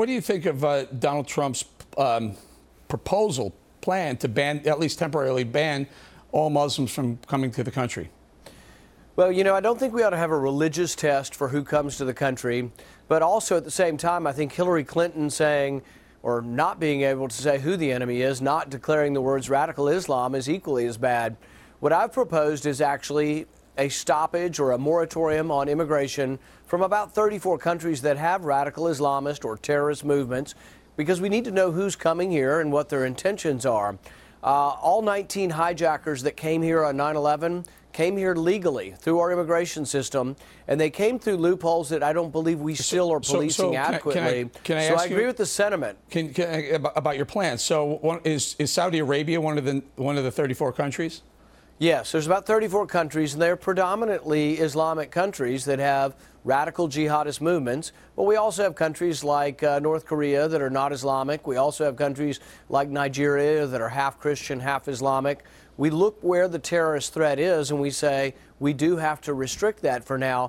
what do you think of uh, Donald Trump's um, proposal, plan to ban, at least temporarily ban, all Muslims from coming to the country? Well, you know, I don't think we ought to have a religious test for who comes to the country, but also at the same time, I think Hillary Clinton saying or not being able to say who the enemy is, not declaring the words radical Islam is equally as bad. What I've proposed is actually a stoppage or a moratorium on immigration from about 34 countries that have radical Islamist or terrorist movements because we need to know who's coming here and what their intentions are. Uh, all 19 hijackers that came here on 9 11 came here legally through our immigration system, and they came through loopholes that I don't believe we still are policing so can I- can I- adequately. can I so I agree you- with the sentiment. Can, can, about, about your plans. So, one, is is Saudi Arabia one of the one of the 34 countries? Yes, there's about 34 countries, and they're predominantly Islamic countries that have radical jihadist movements. But we also have countries like uh, North Korea that are not Islamic. We also have countries like Nigeria that are half Christian, half Islamic. We look where the terrorist threat is, and we say we do have to restrict that for now.